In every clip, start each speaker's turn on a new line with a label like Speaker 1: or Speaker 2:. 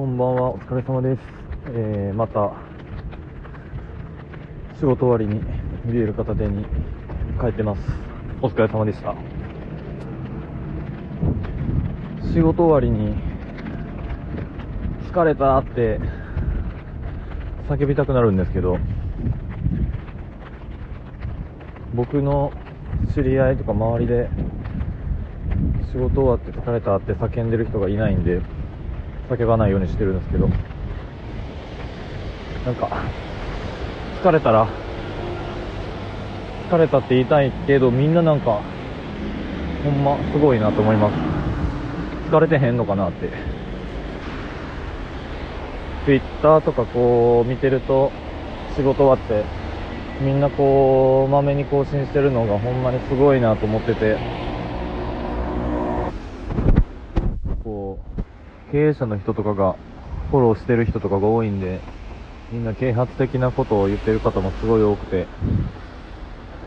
Speaker 1: こんばんは、お疲れ様です。えー、また、仕事終わりにビール片手に帰ってます。お疲れ様でした。仕事終わりに、疲れたって、叫びたくなるんですけど、僕の知り合いとか周りで、仕事終わって疲れたって叫んでる人がいないんで、叫ばないようにしてるんですけど、なんか、疲れたら、疲れたって言いたいけど、みんななんか、ほんますごいなと思います。疲れてへんのかなって。Twitter とかこう見てると、仕事終わって、みんなこう、まめに更新してるのがほんまにすごいなと思ってて、こう、経営者の人とかがフォローしてる人とかが多いんで、みんな啓発的なことを言ってる方もすごい多くて、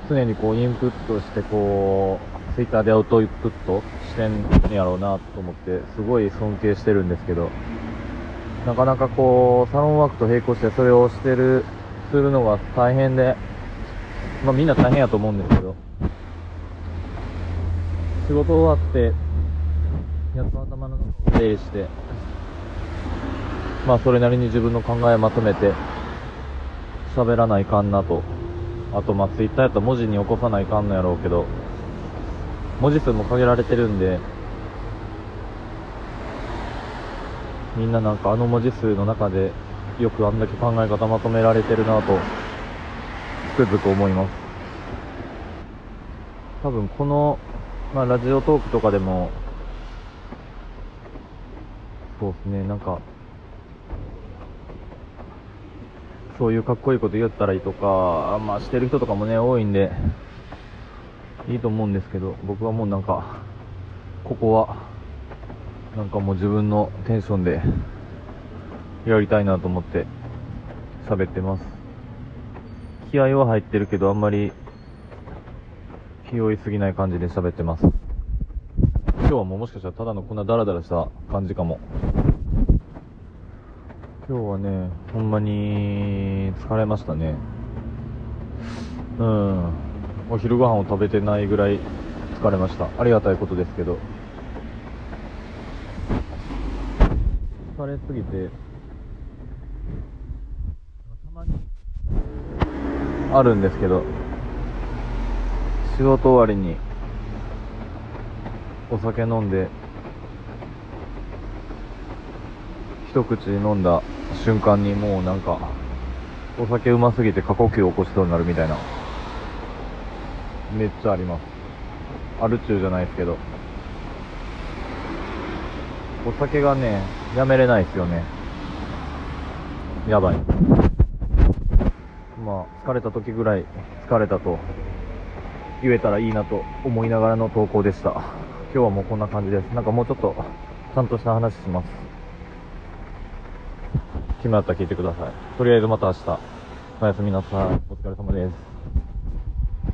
Speaker 1: 常にこうインプットしてこう、ツイッターでアウトインプットしてんやろうなと思って、すごい尊敬してるんですけど、なかなかこう、サロンワークと並行してそれをしてる、するのが大変で、まあみんな大変やと思うんですけど、仕事終わって、やっと頭の中を整理して、まあそれなりに自分の考えまとめて、喋らないかんなと。あとまあツイッターやったら文字に起こさないかんのやろうけど、文字数も限られてるんで、みんななんかあの文字数の中でよくあんだけ考え方まとめられてるなと、つくづく思います。多分この、まあラジオトークとかでも、そうですね、なんか、そういうかっこいいこと言ったらいいとか、まあしてる人とかもね、多いんで、いいと思うんですけど、僕はもうなんか、ここは、なんかもう自分のテンションで、やりたいなと思って、喋ってます。気合は入ってるけど、あんまり、気負いすぎない感じで喋ってます。今日はもうもしかしたらただのこんなダラダラした感じかも。今日はね、ほんまに疲れましたね。うん。お昼ご飯を食べてないぐらい疲れました。ありがたいことですけど。疲れすぎて、たまにあるんですけど、仕事終わりにお酒飲んで、一口飲んだ瞬間にもうなんか、お酒うますぎて過呼吸を起こしそうになるみたいな。めっちゃあります。アル中じゃないですけど。お酒がね、やめれないですよね。やばい。まあ、疲れた時ぐらい疲れたと言えたらいいなと思いながらの投稿でした。今日はもうこんな感じです。なんかもうちょっと、ちゃんとした話します。決まったら聞いてください。とりあえずまた明日。おやすみなさい。お疲れ様です。